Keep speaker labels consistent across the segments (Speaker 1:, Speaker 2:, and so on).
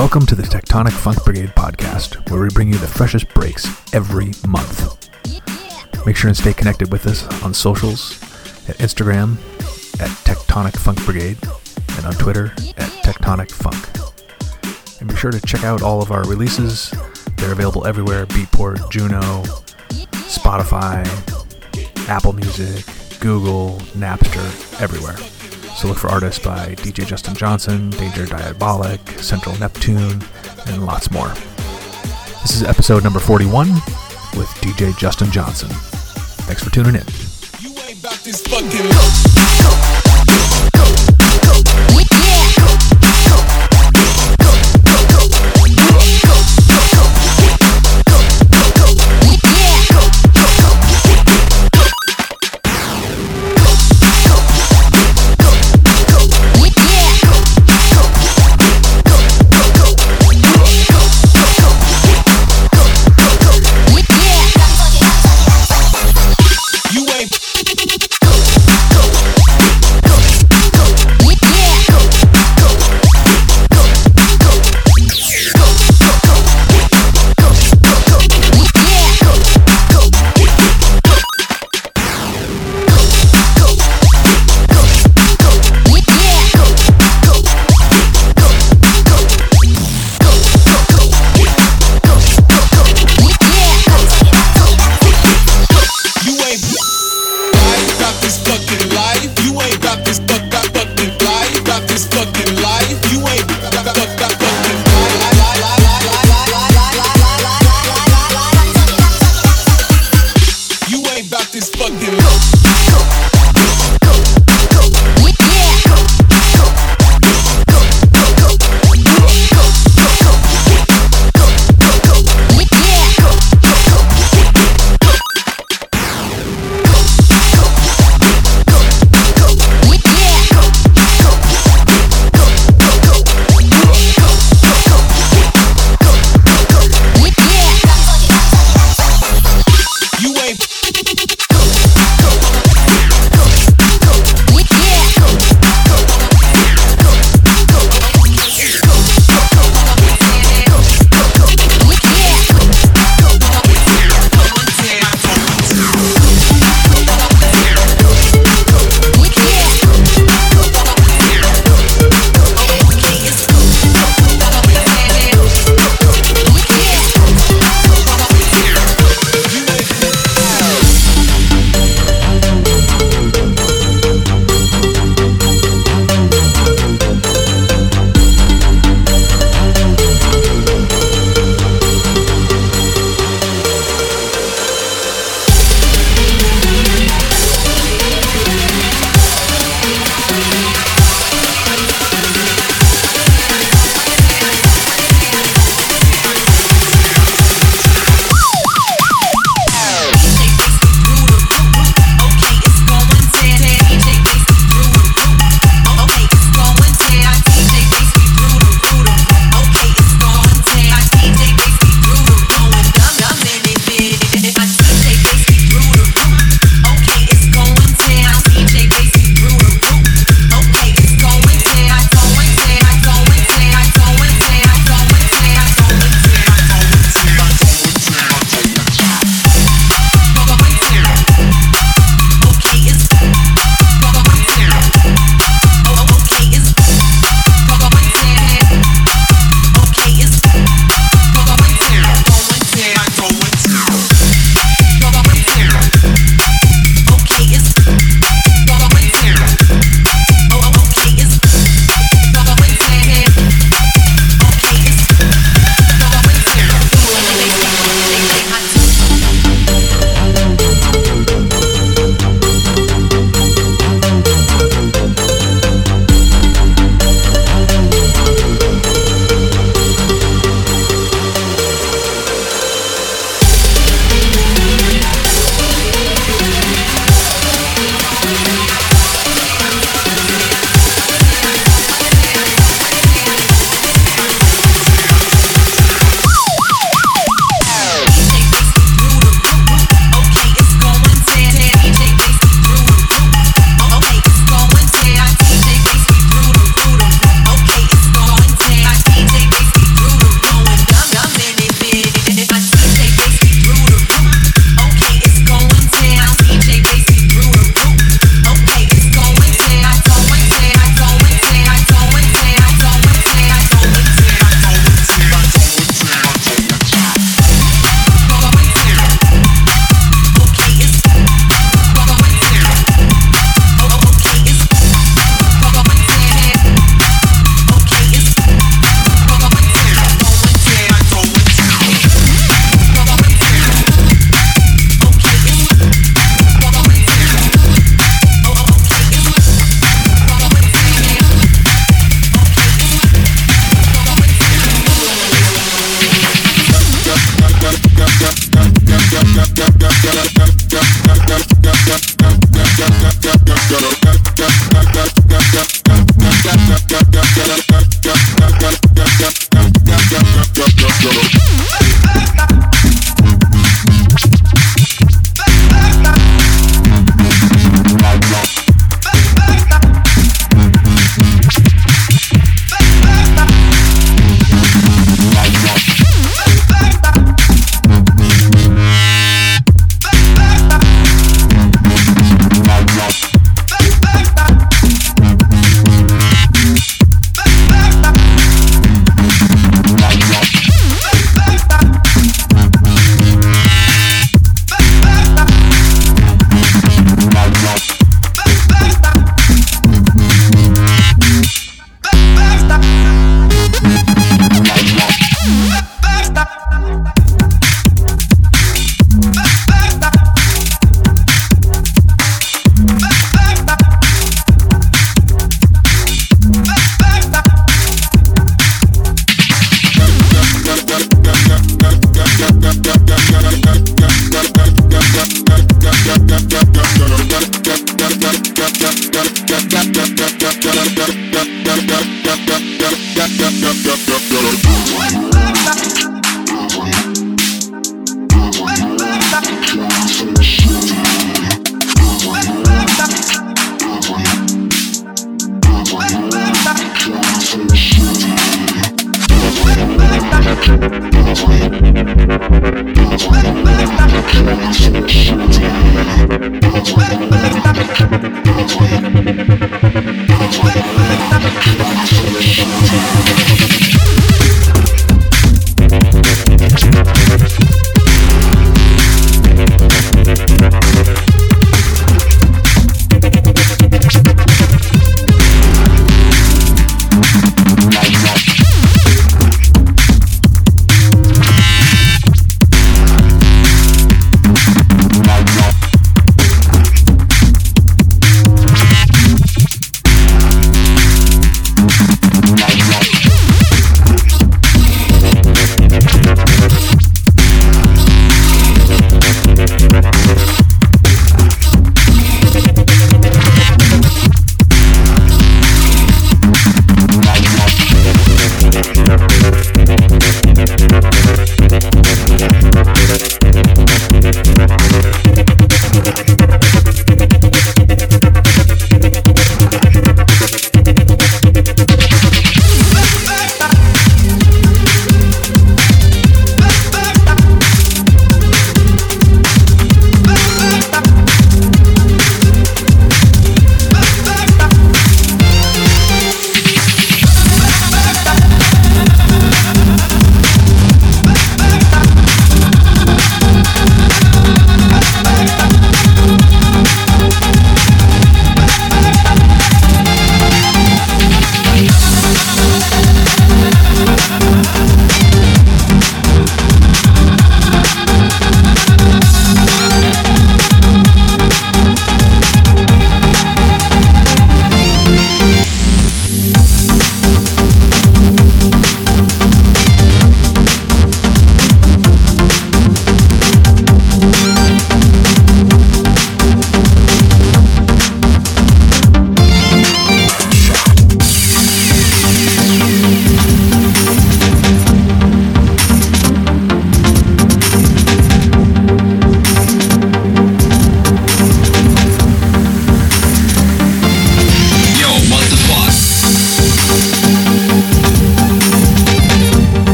Speaker 1: Welcome to the Techtonic Funk Brigade podcast, where we bring you the freshest breaks every month. Make sure and stay connected with us on socials at Instagram at Techtonic Funk Brigade and on Twitter at Techtonic Funk. And be sure to check out all of our releases. They're available everywhere Beatport, Juno, Spotify, Apple Music, Google, Napster, everywhere. So look for artists by DJ Justin Johnson, Danger Diabolic, Central Neptune, and lots more. This is episode number 41 with DJ Justin Johnson. Thanks for tuning in.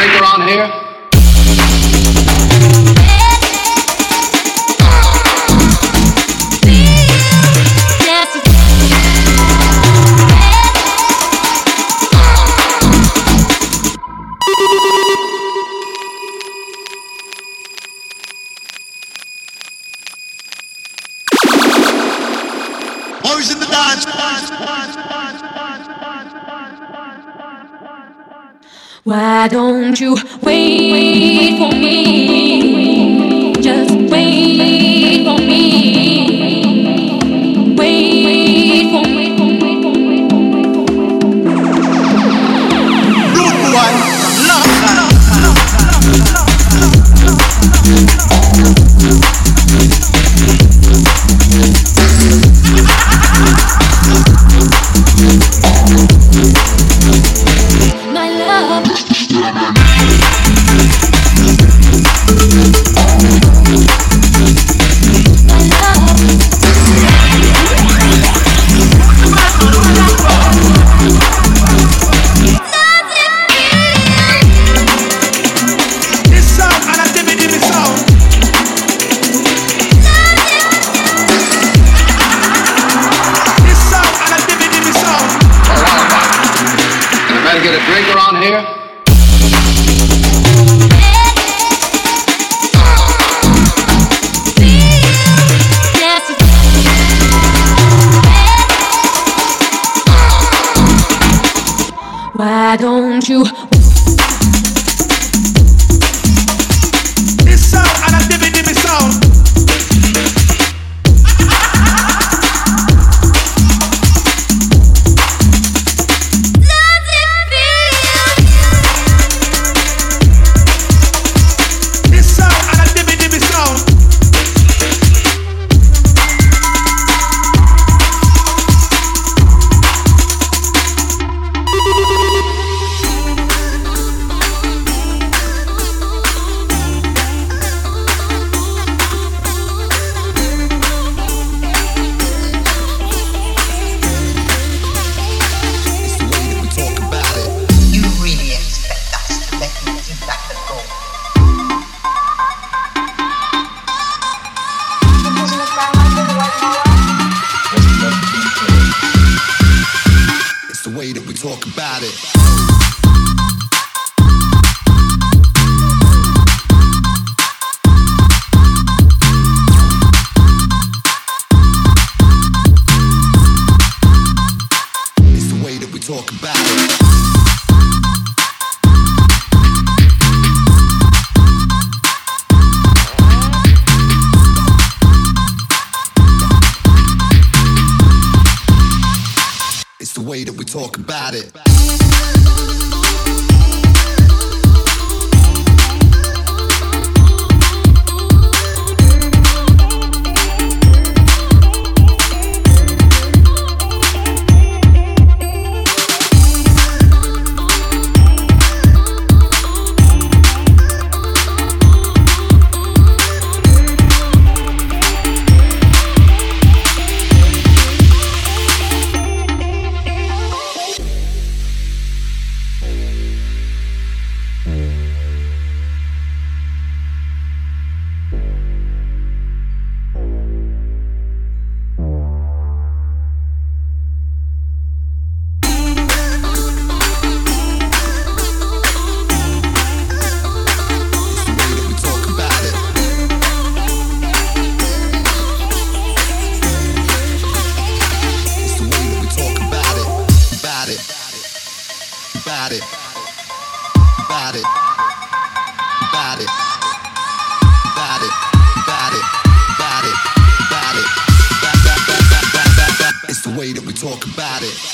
Speaker 2: drink around here?
Speaker 3: Why don't you
Speaker 4: talk about it.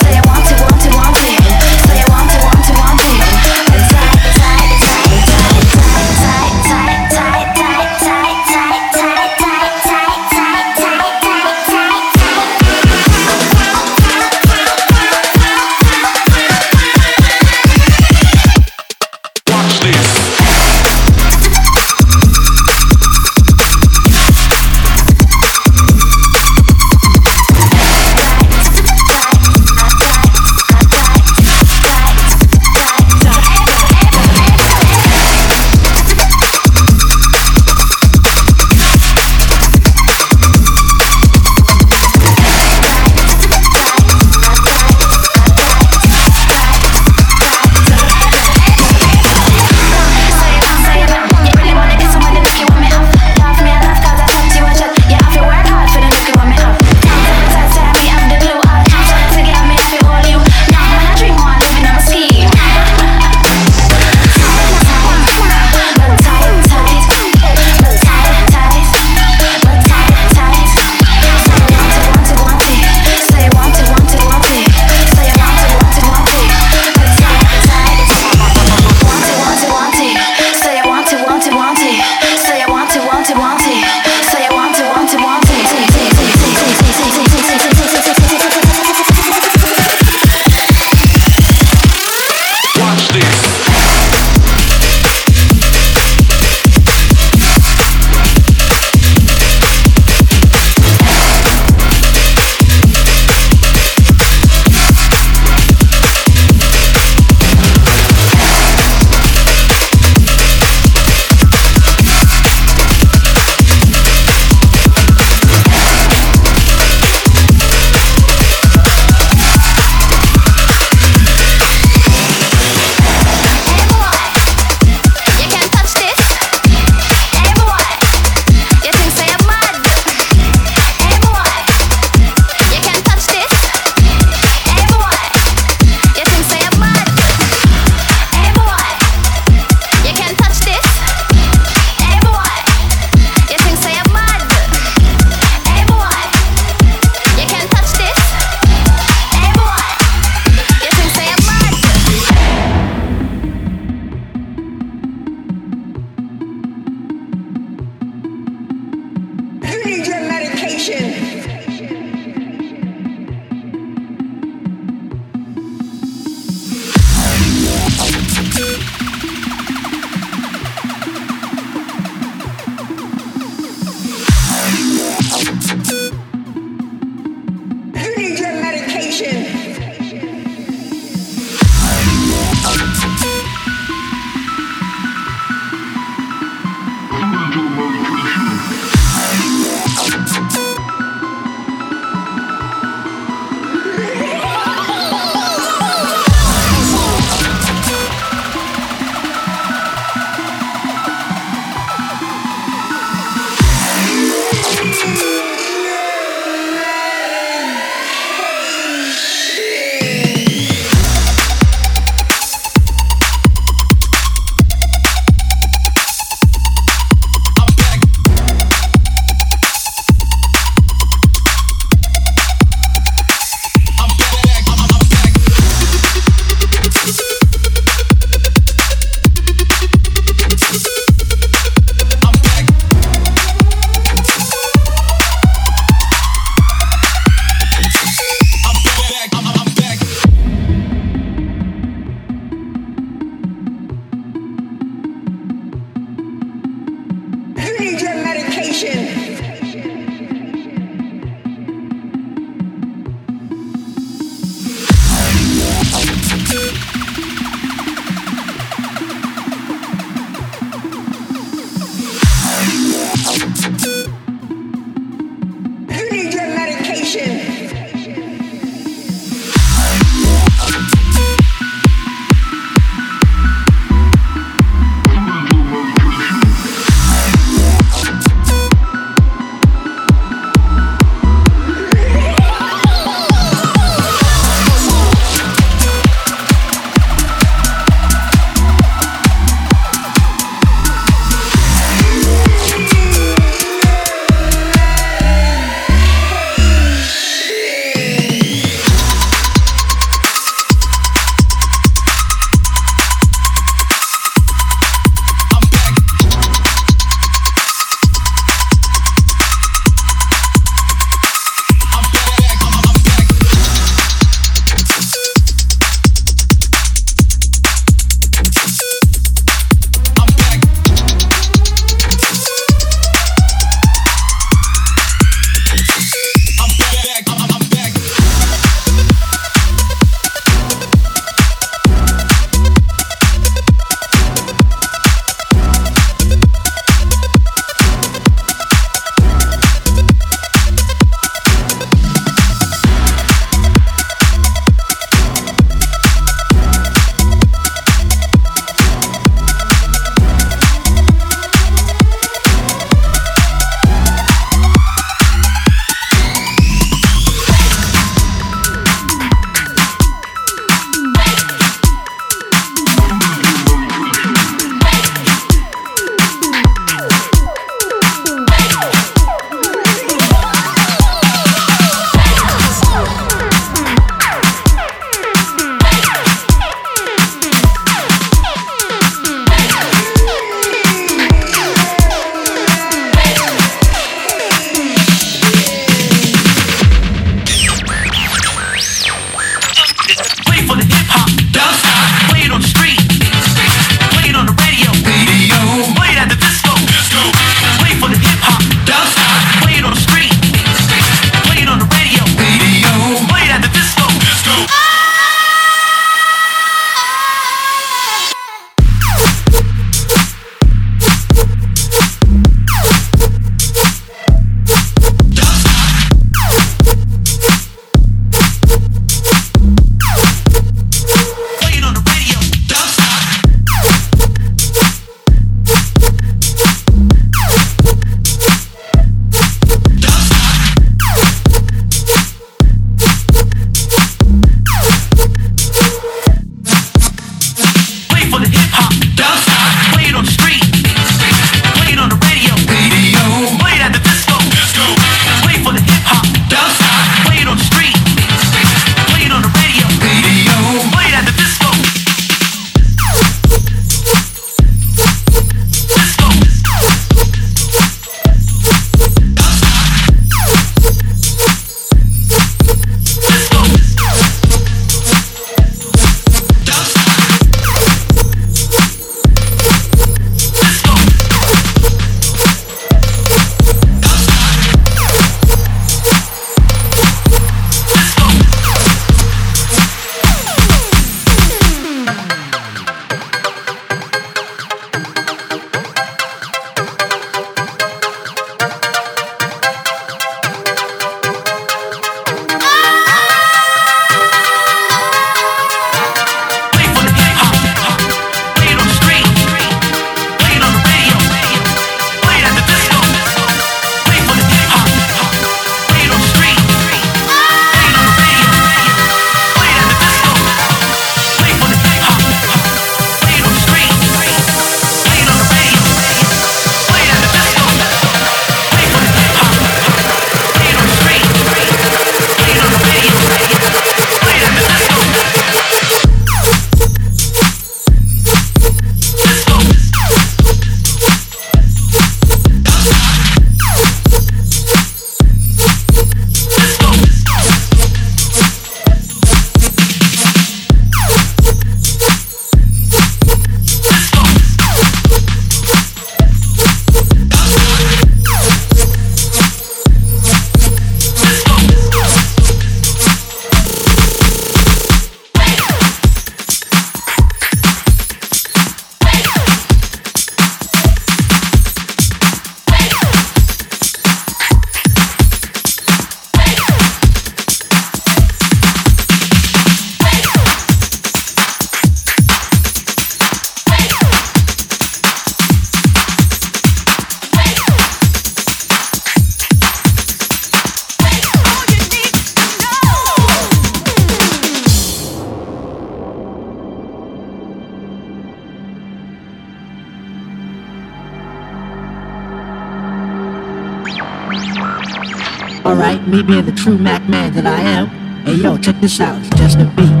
Speaker 5: Me being the true Mac man that I am. Hey yo, check this out, it's just a beat.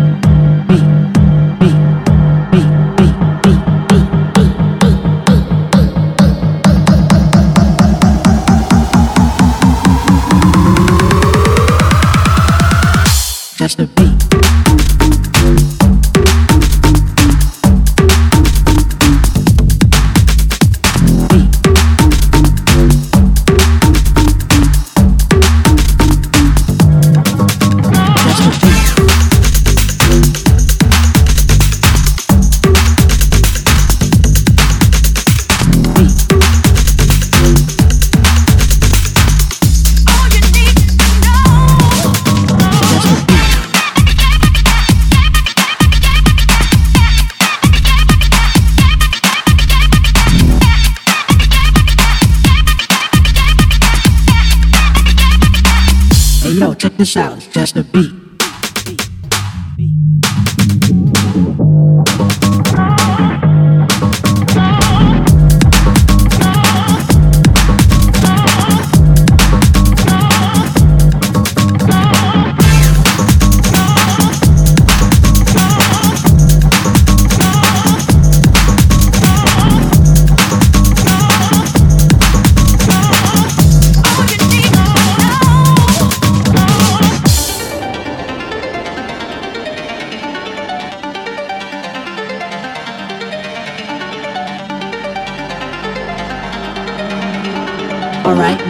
Speaker 5: This out, just a beat.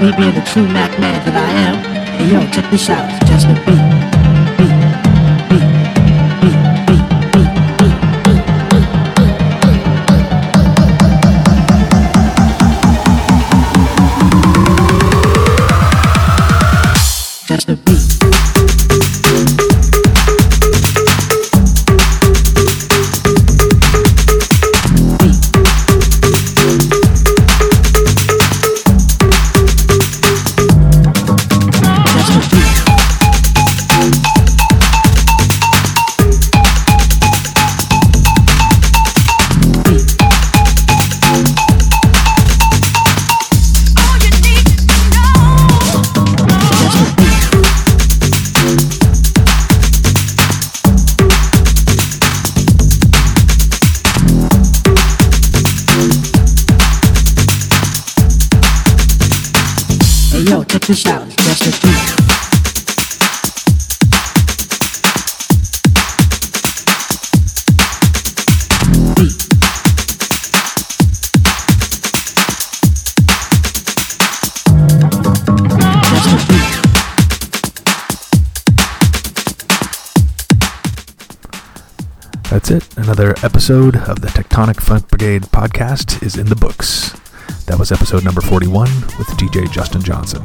Speaker 5: Me being the true Mac man that I am. Hey yo, check this out, it's just a beat. Just a
Speaker 1: episode of the Techtonic Funk Brigade podcast is in the books. That was episode number 41 with DJ Justin Johnson.